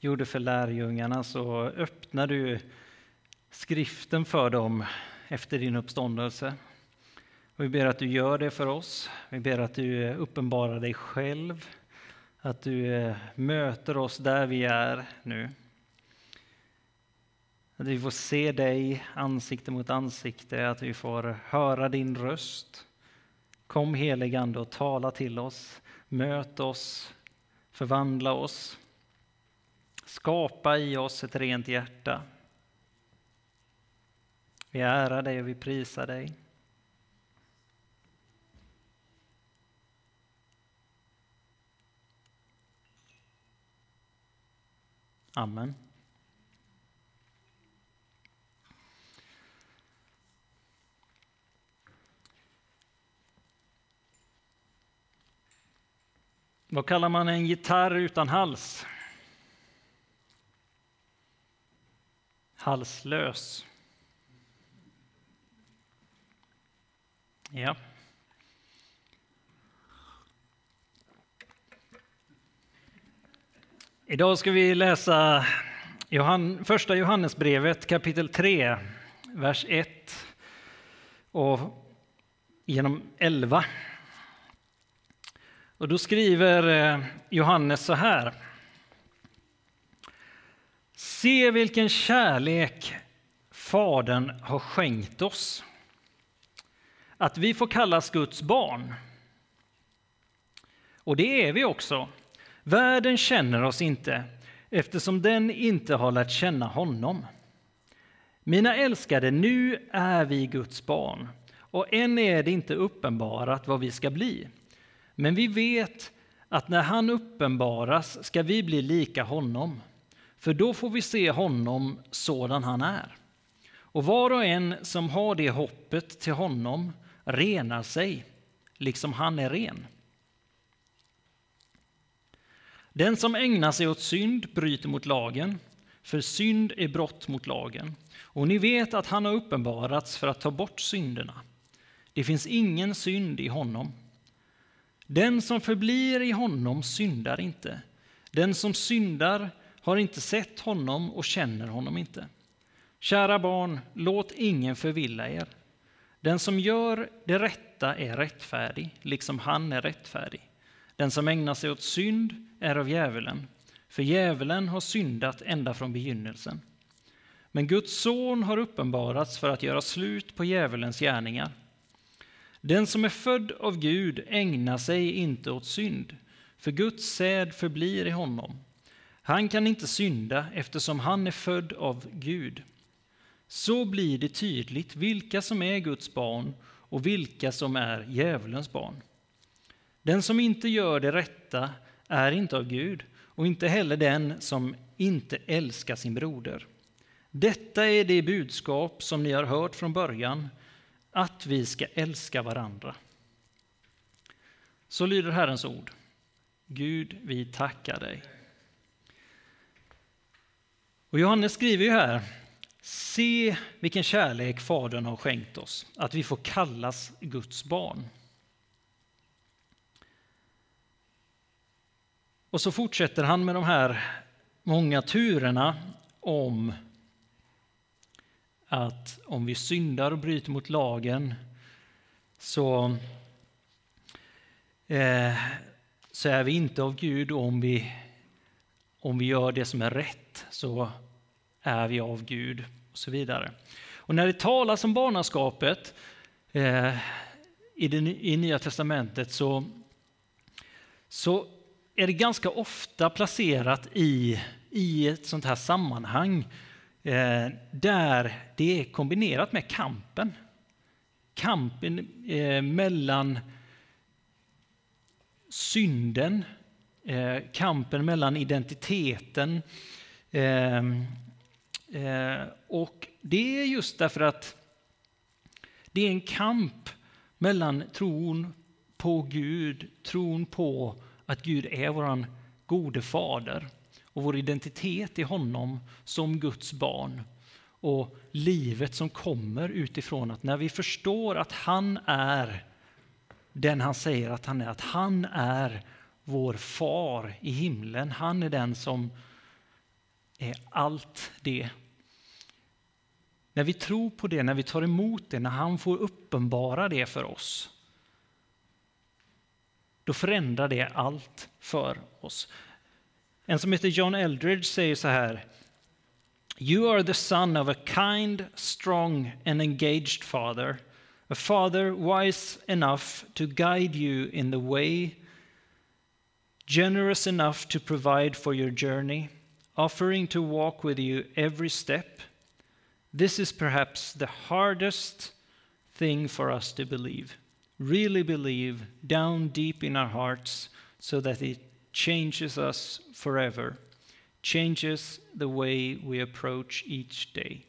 gjorde för lärjungarna så öppnar du skriften för dem efter din uppståndelse. Och vi ber att du gör det för oss. Vi ber att du uppenbarar dig själv, att du eh, möter oss där vi är nu. Att vi får se dig ansikte mot ansikte, att vi får höra din röst. Kom heligande och tala till oss, möt oss, förvandla oss. Skapa i oss ett rent hjärta. Vi ärar dig och vi prisar dig. Amen. Vad kallar man en gitarr utan hals? Halslös. Ja. Idag ska vi läsa Johann, första Johannesbrevet kapitel 3, vers 1 och genom 11. Och då skriver eh, Johannes så här. Se vilken kärlek Fadern har skänkt oss, att vi får kallas Guds barn. Och det är vi också. Världen känner oss inte eftersom den inte har lärt känna honom. Mina älskade, nu är vi Guds barn och än är det inte uppenbarat vad vi ska bli. Men vi vet att när han uppenbaras ska vi bli lika honom, för då får vi se honom sådan han är. Och var och en som har det hoppet till honom renar sig, liksom han är ren. Den som ägnar sig åt synd bryter mot lagen, för synd är brott mot lagen. Och ni vet att han har uppenbarats för att ta bort synderna. Det finns ingen synd i honom. Den som förblir i honom syndar inte. Den som syndar har inte sett honom och känner honom inte. Kära barn, låt ingen förvilla er. Den som gör det rätta är rättfärdig, liksom han är rättfärdig. Den som ägnar sig åt synd är av djävulen, för djävulen har syndat ända från begynnelsen. Men Guds son har uppenbarats för att göra slut på djävulens gärningar. Den som är född av Gud ägnar sig inte åt synd, för Guds säd förblir i honom. Han kan inte synda eftersom han är född av Gud. Så blir det tydligt vilka som är Guds barn och vilka som är djävulens barn. Den som inte gör det rätta är inte av Gud och inte heller den som inte älskar sin broder. Detta är det budskap som ni har hört från början, att vi ska älska varandra. Så lyder Herrens ord. Gud, vi tackar dig. Och Johannes skriver ju här, se vilken kärlek Fadern har skänkt oss, att vi får kallas Guds barn. Och så fortsätter han med de här många turerna om att om vi syndar och bryter mot lagen så, eh, så är vi inte av Gud och om vi, om vi gör det som är rätt så är vi av Gud och så vidare. Och när det talas om barnaskapet eh, i, det, i Nya Testamentet så, så är det ganska ofta placerat i, i ett sånt här sammanhang eh, där det är kombinerat med kampen. Kampen eh, mellan synden, eh, kampen mellan identiteten. Eh, eh, och det är just därför att det är en kamp mellan tron på Gud, tron på att Gud är vår gode fader och vår identitet i honom som Guds barn och livet som kommer utifrån att när vi förstår att han är den han säger att han är, att han är vår far i himlen. Han är den som är allt det. När vi tror på det, när vi tar emot det, när han får uppenbara det för oss, då förändrar det allt för oss. En som heter John Eldridge säger så här. You are the son of a kind, strong and engaged father. A father wise enough to guide you in the way, generous enough to provide for your journey, offering to walk with you every step. This is perhaps the hardest thing for us to believe. Really believe down deep in our hearts so that it changes us forever, changes the way we approach each day.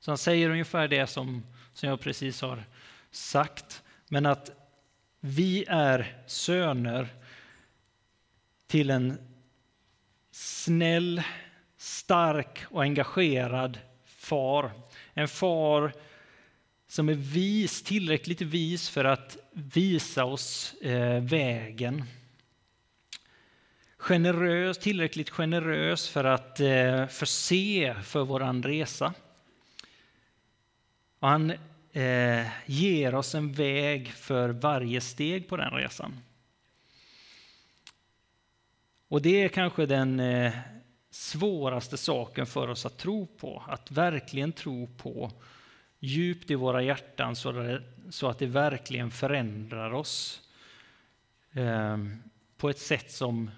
Så han säger ungefär det som, som jag precis har sagt, men att vi är söner till en snäll, stark och engagerad far. En far som är vis, tillräckligt vis för att visa oss eh, vägen. Generös, tillräckligt generös för att eh, förse för vår resa. Och han eh, ger oss en väg för varje steg på den resan. Och det är kanske den eh, svåraste saken för oss att tro på, att verkligen tro på djupt i våra hjärtan så, det, så att det verkligen förändrar oss eh, på ett sätt som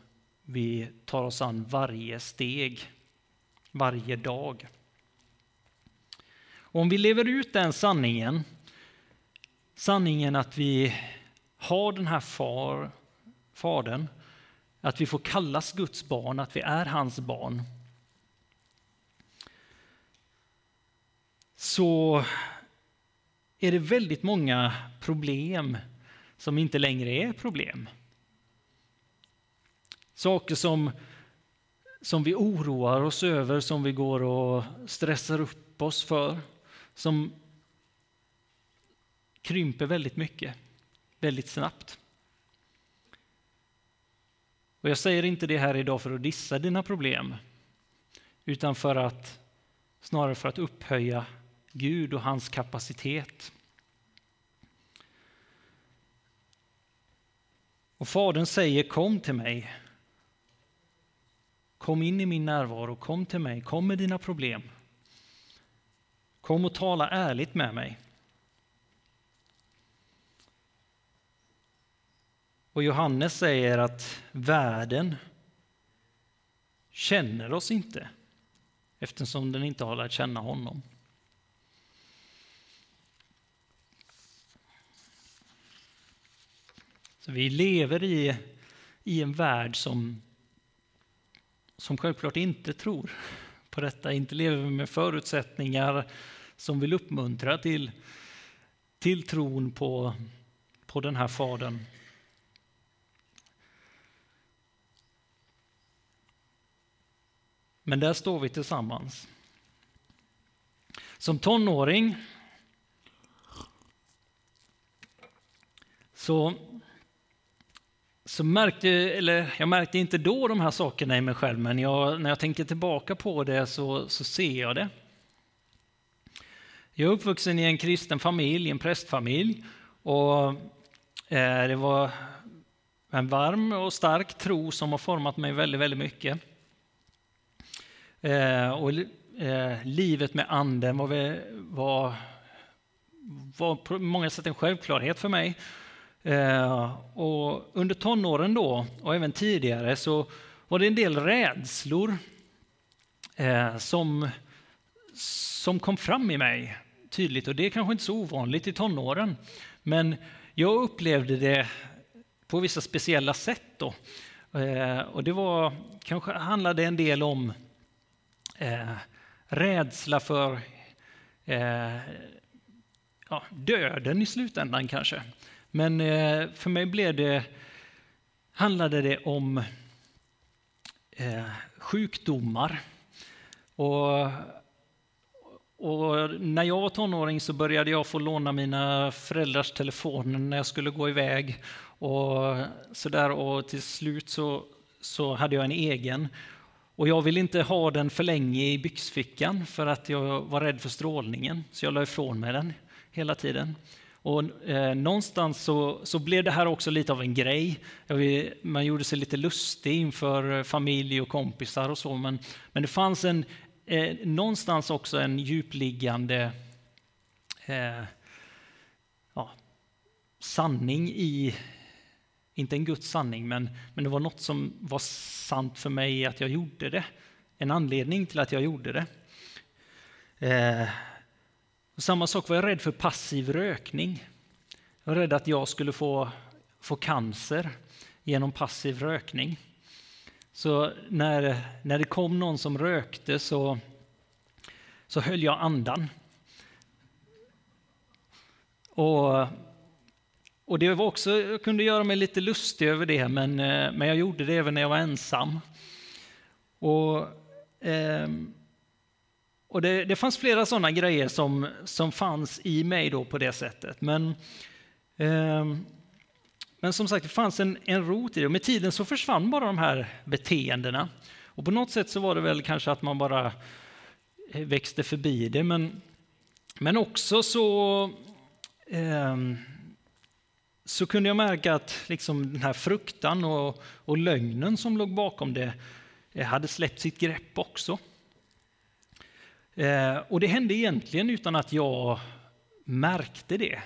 vi tar oss an varje steg, varje dag. Och om vi lever ut den sanningen, sanningen att vi har den här far, fadern, att vi får kallas Guds barn, att vi är hans barn, så är det väldigt många problem som inte längre är problem. Saker som, som vi oroar oss över, som vi går och stressar upp oss för, som krymper väldigt mycket, väldigt snabbt. Och jag säger inte det här idag för att dissa dina problem, utan för att snarare för att upphöja Gud och hans kapacitet. Och Fadern säger kom till mig. Kom in i min närvaro, kom till mig, kom med dina problem. Kom och tala ärligt med mig. Och Johannes säger att världen känner oss inte eftersom den inte har lärt känna honom. Så vi lever i, i en värld som, som självklart inte tror på detta, inte lever med förutsättningar som vill uppmuntra till, till tron på, på den här Fadern. Men där står vi tillsammans. Som tonåring så så märkte, eller jag märkte inte då de här sakerna i mig själv, men jag, när jag tänker tillbaka på det så, så ser jag det. Jag är uppvuxen i en kristen familj, en prästfamilj. Och eh, det var en varm och stark tro som har format mig väldigt, väldigt mycket. Eh, och eh, livet med anden var, var, var på många sätt en självklarhet för mig. Och under tonåren då, och även tidigare, så var det en del rädslor som, som kom fram i mig tydligt. Och det är kanske inte så ovanligt i tonåren. Men jag upplevde det på vissa speciella sätt. Då. Eh, och det var, kanske handlade en del om eh, rädsla för eh, ja, döden i slutändan kanske. Men eh, för mig blev det, handlade det om eh, sjukdomar. Och, och, när jag var tonåring så började jag få låna mina föräldrars telefoner när jag skulle gå iväg. Och, så där, och till slut så, så hade jag en egen. Och jag ville inte ha den för länge i byxfickan för att jag var rädd för strålningen, så jag la ifrån mig den hela tiden. Och eh, någonstans så, så blev det här också lite av en grej. Vill, man gjorde sig lite lustig inför familj och kompisar och så, men, men det fanns en, eh, någonstans också en djupliggande eh, ja, sanning i, inte en Guds sanning, men, men det var något som var sant för mig att jag gjorde det. En anledning till att jag gjorde det. Eh, samma sak var jag rädd för passiv rökning. Jag var rädd att jag skulle få, få cancer genom passiv rökning. Så när, när det kom någon som rökte så, så höll jag andan. Och, och det var också, jag kunde göra mig lite lustig över det, men, eh, men jag gjorde det även när jag var ensam. Och, eh, och det, det fanns flera sådana grejer som, som fanns i mig då på det sättet. Men, eh, men som sagt, det fanns en, en rot i det. Och med tiden så försvann bara de här beteendena. Och på något sätt så var det väl kanske att man bara eh, växte förbi det. Men, men också så, eh, så kunde jag märka att liksom den här fruktan och, och lögnen som låg bakom det eh, hade släppt sitt grepp också. Eh, och det hände egentligen utan att jag märkte det.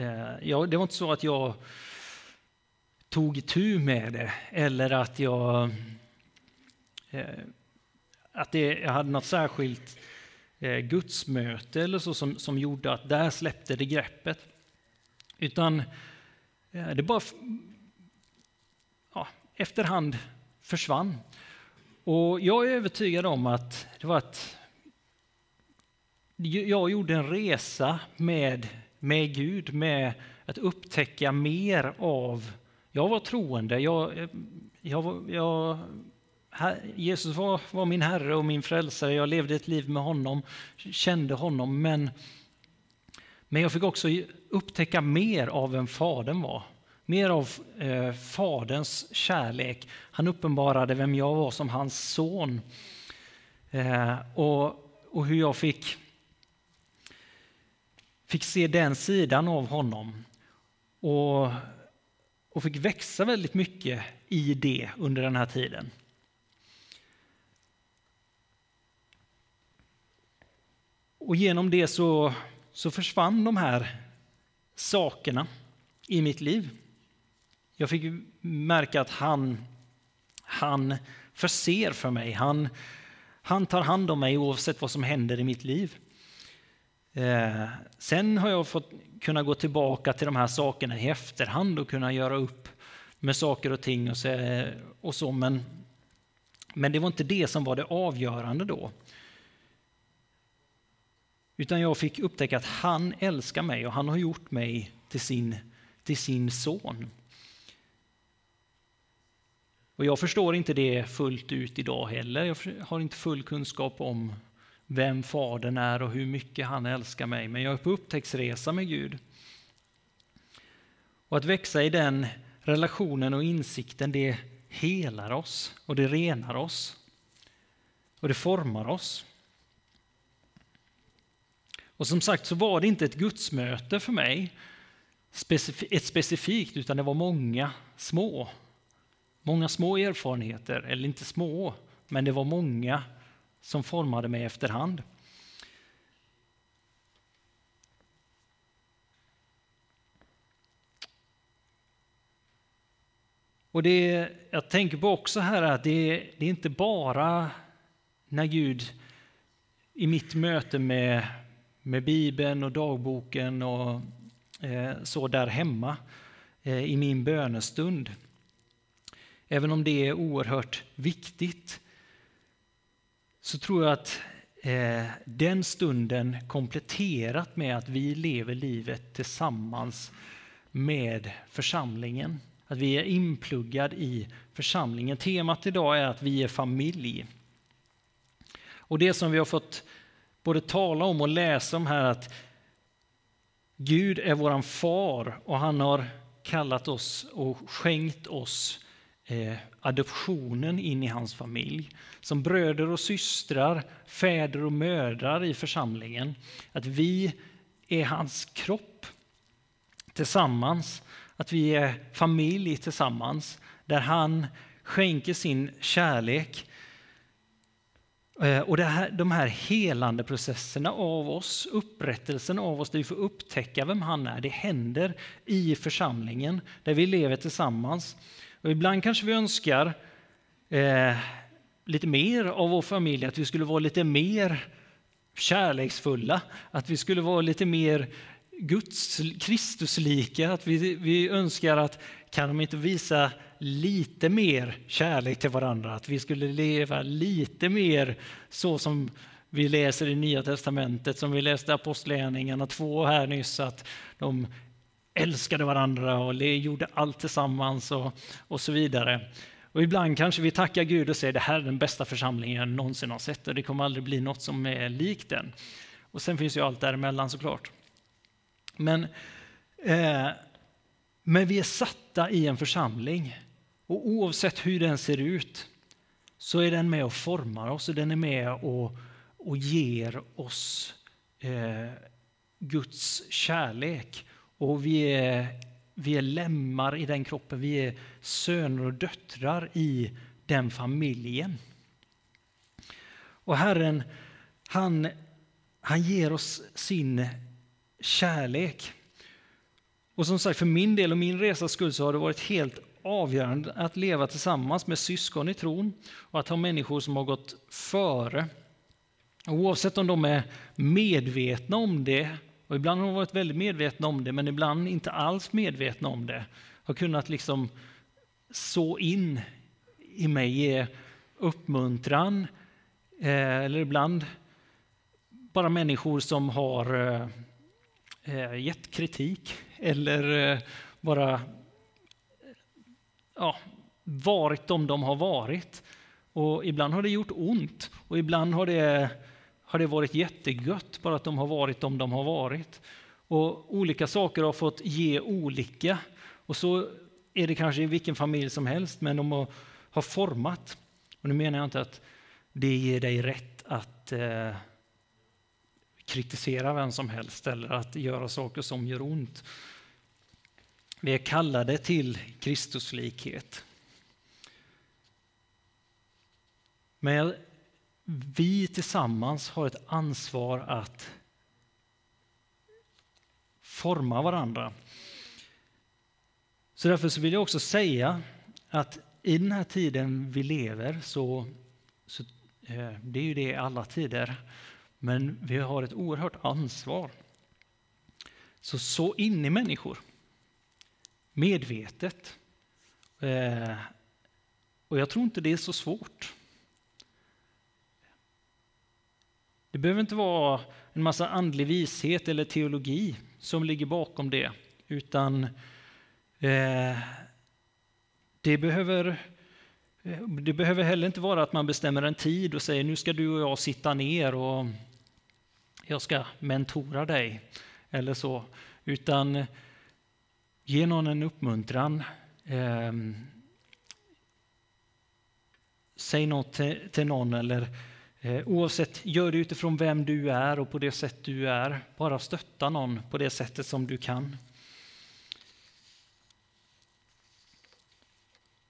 Eh, ja, det var inte så att jag tog tur med det eller att jag, eh, att det, jag hade något särskilt eh, gudsmöte eller så som, som gjorde att där släppte det greppet. Utan eh, det bara ja, efterhand försvann. Och jag är övertygad om att det var att jag gjorde en resa med, med Gud, med att upptäcka mer av... Jag var troende. Jag, jag, jag, Jesus var, var, min Herre och min frälsare. Jag levde ett liv med honom, kände honom. Men, men jag fick också upptäcka mer av vem Fadern var. Mer av eh, Faderns kärlek. Han uppenbarade vem jag var som hans son. Eh, och, och hur jag fick fick se den sidan av honom och, och fick växa väldigt mycket i det under den här tiden. Och genom det så, så försvann de här sakerna i mitt liv. Jag fick märka att han, han förser för mig. Han, han tar hand om mig oavsett vad som händer i mitt liv. Eh, sen har jag fått kunna gå tillbaka till de här sakerna i efterhand och kunna göra upp med saker och ting och så, eh, och så men, men det var inte det som var det avgörande då. Utan jag fick upptäcka att han älskar mig och han har gjort mig till sin, till sin son. Och jag förstår inte det fullt ut idag heller. Jag har inte full kunskap om vem Fadern är och hur mycket han älskar mig. Men jag är på upptäcktsresa med Gud. Och att växa i den relationen och insikten, det helar oss och det renar oss. Och det formar oss. Och som sagt så var det inte ett gudsmöte för mig, ett specifikt, utan det var många små. Många små erfarenheter, eller inte små, men det var många som formade mig efterhand. Och det jag tänker på också här är att det, det är inte bara när Gud i mitt möte med, med Bibeln och dagboken och eh, så där hemma eh, i min bönestund. Även om det är oerhört viktigt så tror jag att eh, den stunden kompletterat med att vi lever livet tillsammans med församlingen. Att vi är inpluggad i församlingen. Temat idag är att vi är familj. Och det som vi har fått både tala om och läsa om här att Gud är våran far och han har kallat oss och skänkt oss eh, adoptionen in i hans familj. Som bröder och systrar, fäder och mödrar i församlingen. Att vi är hans kropp tillsammans. Att vi är familj tillsammans. Där han skänker sin kärlek eh, och det här, de här helande processerna av oss, upprättelsen av oss, där vi får upptäcka vem han är, det händer i församlingen där vi lever tillsammans. Och ibland kanske vi önskar eh, lite mer av vår familj, att vi skulle vara lite mer kärleksfulla, att vi skulle vara lite mer Guds, Kristuslika, att vi, vi önskar att kan de inte visa lite mer kärlek till varandra, att vi skulle leva lite mer så som vi läser i Nya Testamentet, som vi läste i Apostlagärningarna 2 här nyss, att de älskade varandra och gjorde allt tillsammans och, och så vidare. Och ibland kanske vi tackar Gud och säger det här är den bästa församlingen jag någonsin har sett och det kommer aldrig bli något som är likt den. Och sen finns ju allt däremellan såklart. Men, eh, men vi är satta i en församling och oavsett hur den ser ut så är den med och formar oss och den är med och, och ger oss eh, Guds kärlek. Och vi är, vi är lemmar i den kroppen, vi är söner och döttrar i den familjen. Och Herren, han, han ger oss sin kärlek. Och som sagt, för min del och min resas skull så har det varit helt avgörande att leva tillsammans med syskon i tron och att ha människor som har gått före. Oavsett om de är medvetna om det, och ibland har de varit väldigt medvetna om det, men ibland inte alls medvetna om det, har kunnat liksom så in i mig, ge uppmuntran, eh, eller ibland bara människor som har eh, eh gett kritik eller eh, bara ja, varit de de har varit. Och ibland har det gjort ont och ibland har det, har det varit jättegött bara att de har varit de de har varit. Och olika saker har fått ge olika. Och så är det kanske i vilken familj som helst, men de har, har format. Och nu menar jag inte att det ger dig rätt att eh, kritisera vem som helst eller att göra saker som gör ont. Vi är kallade till Kristuslikhet. Men vi tillsammans har ett ansvar att forma varandra. Så därför så vill jag också säga att i den här tiden vi lever så, så eh, det är ju det i alla tider, men vi har ett oerhört ansvar. Så så in i människor medvetet. Eh, och jag tror inte det är så svårt. Det behöver inte vara en massa andlig vishet eller teologi som ligger bakom det, utan eh, det behöver eh, det behöver heller inte vara att man bestämmer en tid och säger nu ska du och jag sitta ner och jag ska mentora dig eller så, utan Ge någon en uppmuntran. Eh, säg något till, till någon eller eh, Eh, oavsett, gör det utifrån vem du är och på det sätt du är. Bara stötta någon på det sättet som du kan.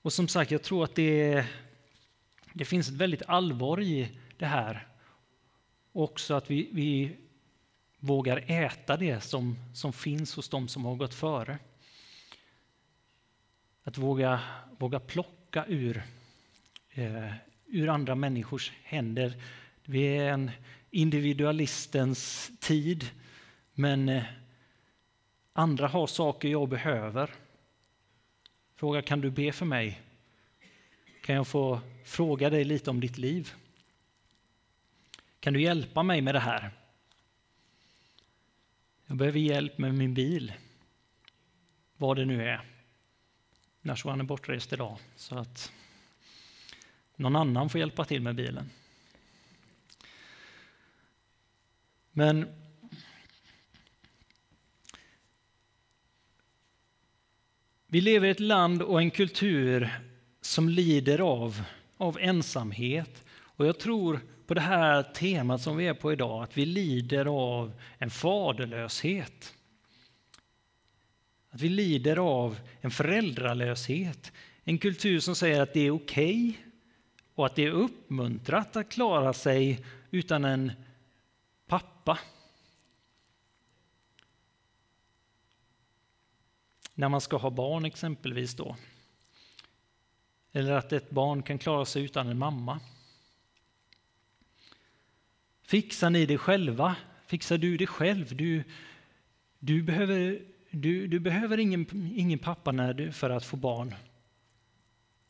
Och som sagt, jag tror att det, det finns ett väldigt allvar i det här. Också att vi, vi vågar äta det som, som finns hos dem som har gått före. Att våga, våga plocka ur, eh, ur andra människors händer. Vi är en individualistens tid, men eh, andra har saker jag behöver. Fråga, kan du be för mig? Kan jag få fråga dig lite om ditt liv? Kan du hjälpa mig med det här? Jag behöver hjälp med min bil. Vad det nu är. Nashuan är bortrest idag, så att någon annan får hjälpa till med bilen. Men vi lever i ett land och en kultur som lider av, av ensamhet. Och jag tror på det här temat som vi är på idag, att vi lider av en faderlöshet. Att vi lider av en föräldralöshet. En kultur som säger att det är okej okay och att det är uppmuntrat att klara sig utan en pappa. När man ska ha barn exempelvis då. Eller att ett barn kan klara sig utan en mamma. Fixar ni det själva? Fixar du det själv? Du, du behöver, du, du behöver ingen, ingen pappa när du, för att få barn.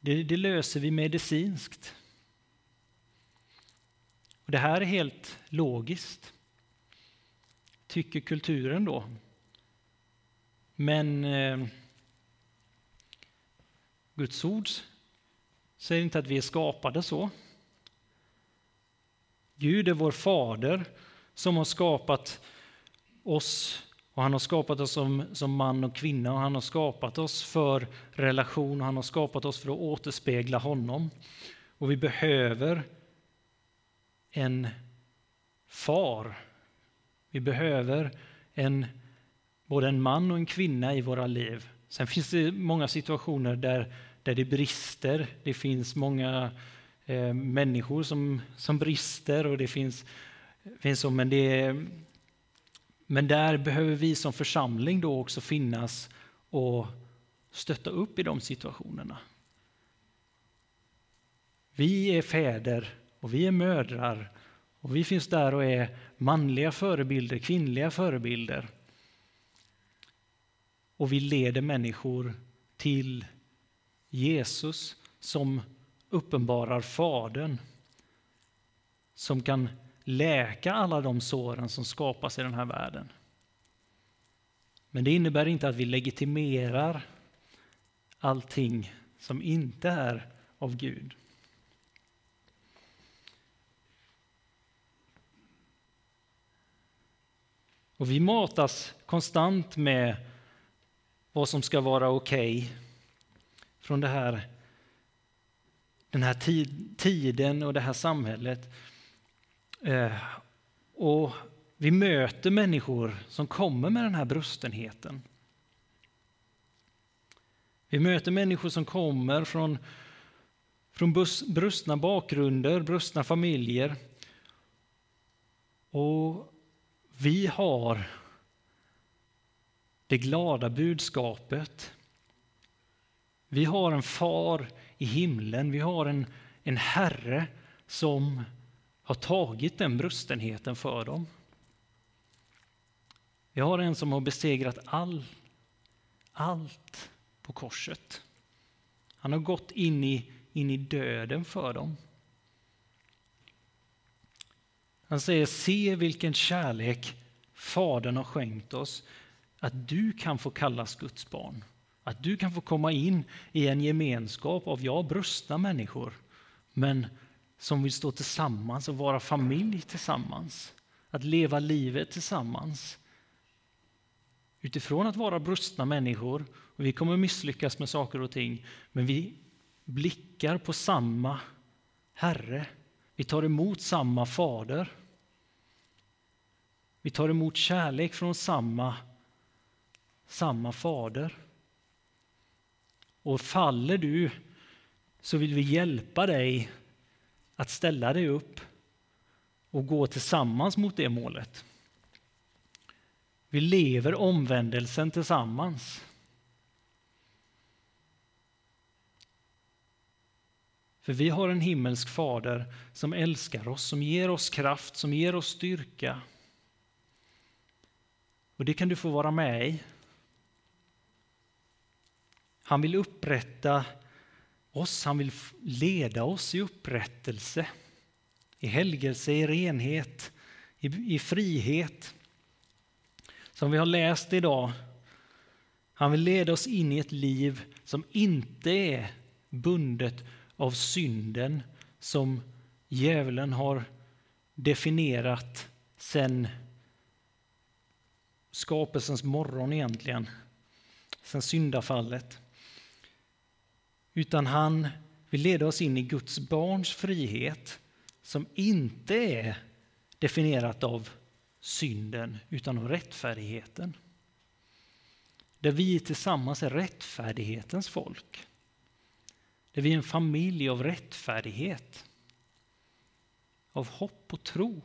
Det, det löser vi medicinskt. Och det här är helt logiskt, tycker kulturen då. Men eh, Guds ord säger inte att vi är skapade så. Gud är vår fader som har skapat oss och han har skapat oss som, som man och kvinna och han har skapat oss för relation och han har skapat oss för att återspegla honom. Och vi behöver en far. Vi behöver en, både en man och en kvinna i våra liv. Sen finns det många situationer där, där det brister. Det finns många eh, människor som, som brister och det finns, finns så, men, det, men där behöver vi som församling då också finnas och stötta upp i de situationerna. Vi är fäder och vi är mödrar och vi finns där och är manliga förebilder, kvinnliga förebilder. Och vi leder människor till Jesus som uppenbarar Fadern. Som kan läka alla de såren som skapas i den här världen. Men det innebär inte att vi legitimerar allting som inte är av Gud. Och vi matas konstant med vad som ska vara okej okay från det här, den här tiden och det här samhället. Eh, och vi möter människor som kommer med den här brustenheten. Vi möter människor som kommer från, från brustna bakgrunder, brustna familjer. Och vi har det glada budskapet. Vi har en far i himlen, vi har en, en Herre som har tagit den brustenheten för dem. Vi har en som har besegrat all, allt på korset. Han har gått in i, in i döden för dem. Han säger, se vilken kärlek Fadern har skänkt oss, att du kan få kallas Guds barn. Att du kan få komma in i en gemenskap av, ja, brustna människor, men som vill stå tillsammans och vara familj tillsammans. Att leva livet tillsammans. Utifrån att vara brustna människor, och vi kommer misslyckas med saker och ting, men vi blickar på samma Herre. Vi tar emot samma Fader. Vi tar emot kärlek från samma, samma fader. Och faller du så vill vi hjälpa dig att ställa dig upp och gå tillsammans mot det målet. Vi lever omvändelsen tillsammans. För vi har en himmelsk fader som älskar oss, som ger oss kraft, som ger oss styrka. Och det kan du få vara med i. Han vill upprätta oss, han vill leda oss i upprättelse, i helgelse, i renhet, i, i frihet. Som vi har läst idag, han vill leda oss in i ett liv som inte är bundet av synden som djävulen har definierat sen skapelsens morgon egentligen, sen syndafallet. Utan han vill leda oss in i Guds barns frihet som inte är definierat av synden utan av rättfärdigheten. Där vi tillsammans är rättfärdighetens folk. Där vi är en familj av rättfärdighet, av hopp och tro.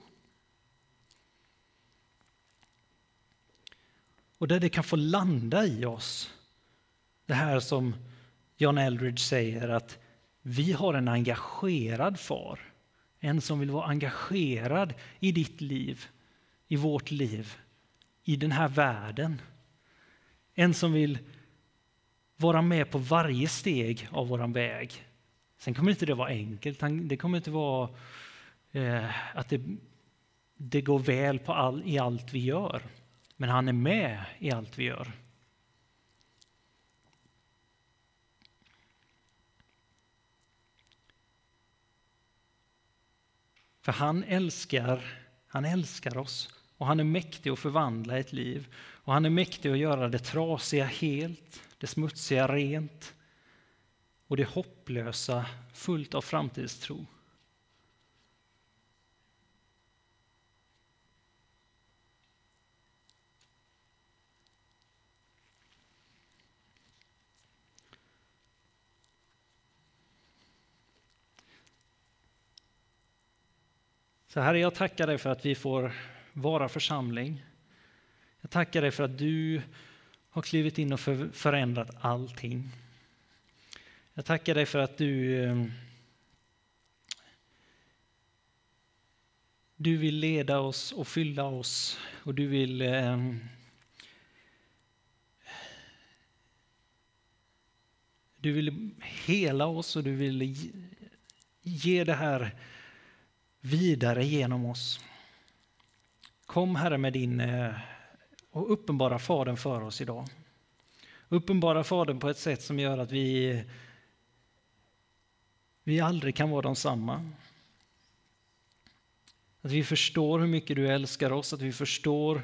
Och där det kan få landa i oss, det här som John Eldridge säger att vi har en engagerad far. En som vill vara engagerad i ditt liv, i vårt liv, i den här världen. En som vill vara med på varje steg av vår väg. Sen kommer inte det vara enkelt, det kommer inte vara eh, att det, det går väl på all, i allt vi gör. Men han är med i allt vi gör. För han älskar, han älskar oss och han är mäktig att förvandla ett liv. Och han är mäktig att göra det trasiga helt, det smutsiga rent och det hopplösa fullt av framtidstro. Så Herre, jag tackar dig för att vi får vara församling. Jag tackar dig för att du har klivit in och förändrat allting. Jag tackar dig för att du eh, Du vill leda oss och fylla oss och du vill eh, Du vill hela oss och du vill ge det här vidare genom oss. Kom Herre med din eh, och uppenbara Fadern för oss idag. Uppenbara Fadern på ett sätt som gör att vi, vi aldrig kan vara de samma. Att vi förstår hur mycket du älskar oss, att vi förstår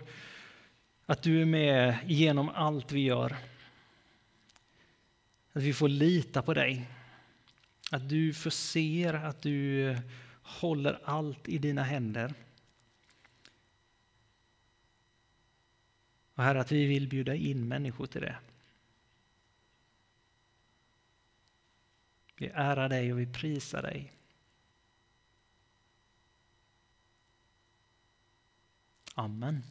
att du är med genom allt vi gör. Att vi får lita på dig. Att du förser, att du håller allt i dina händer. Och Herre, att vi vill bjuda in människor till det. Vi ärar dig och vi prisar dig. Amen.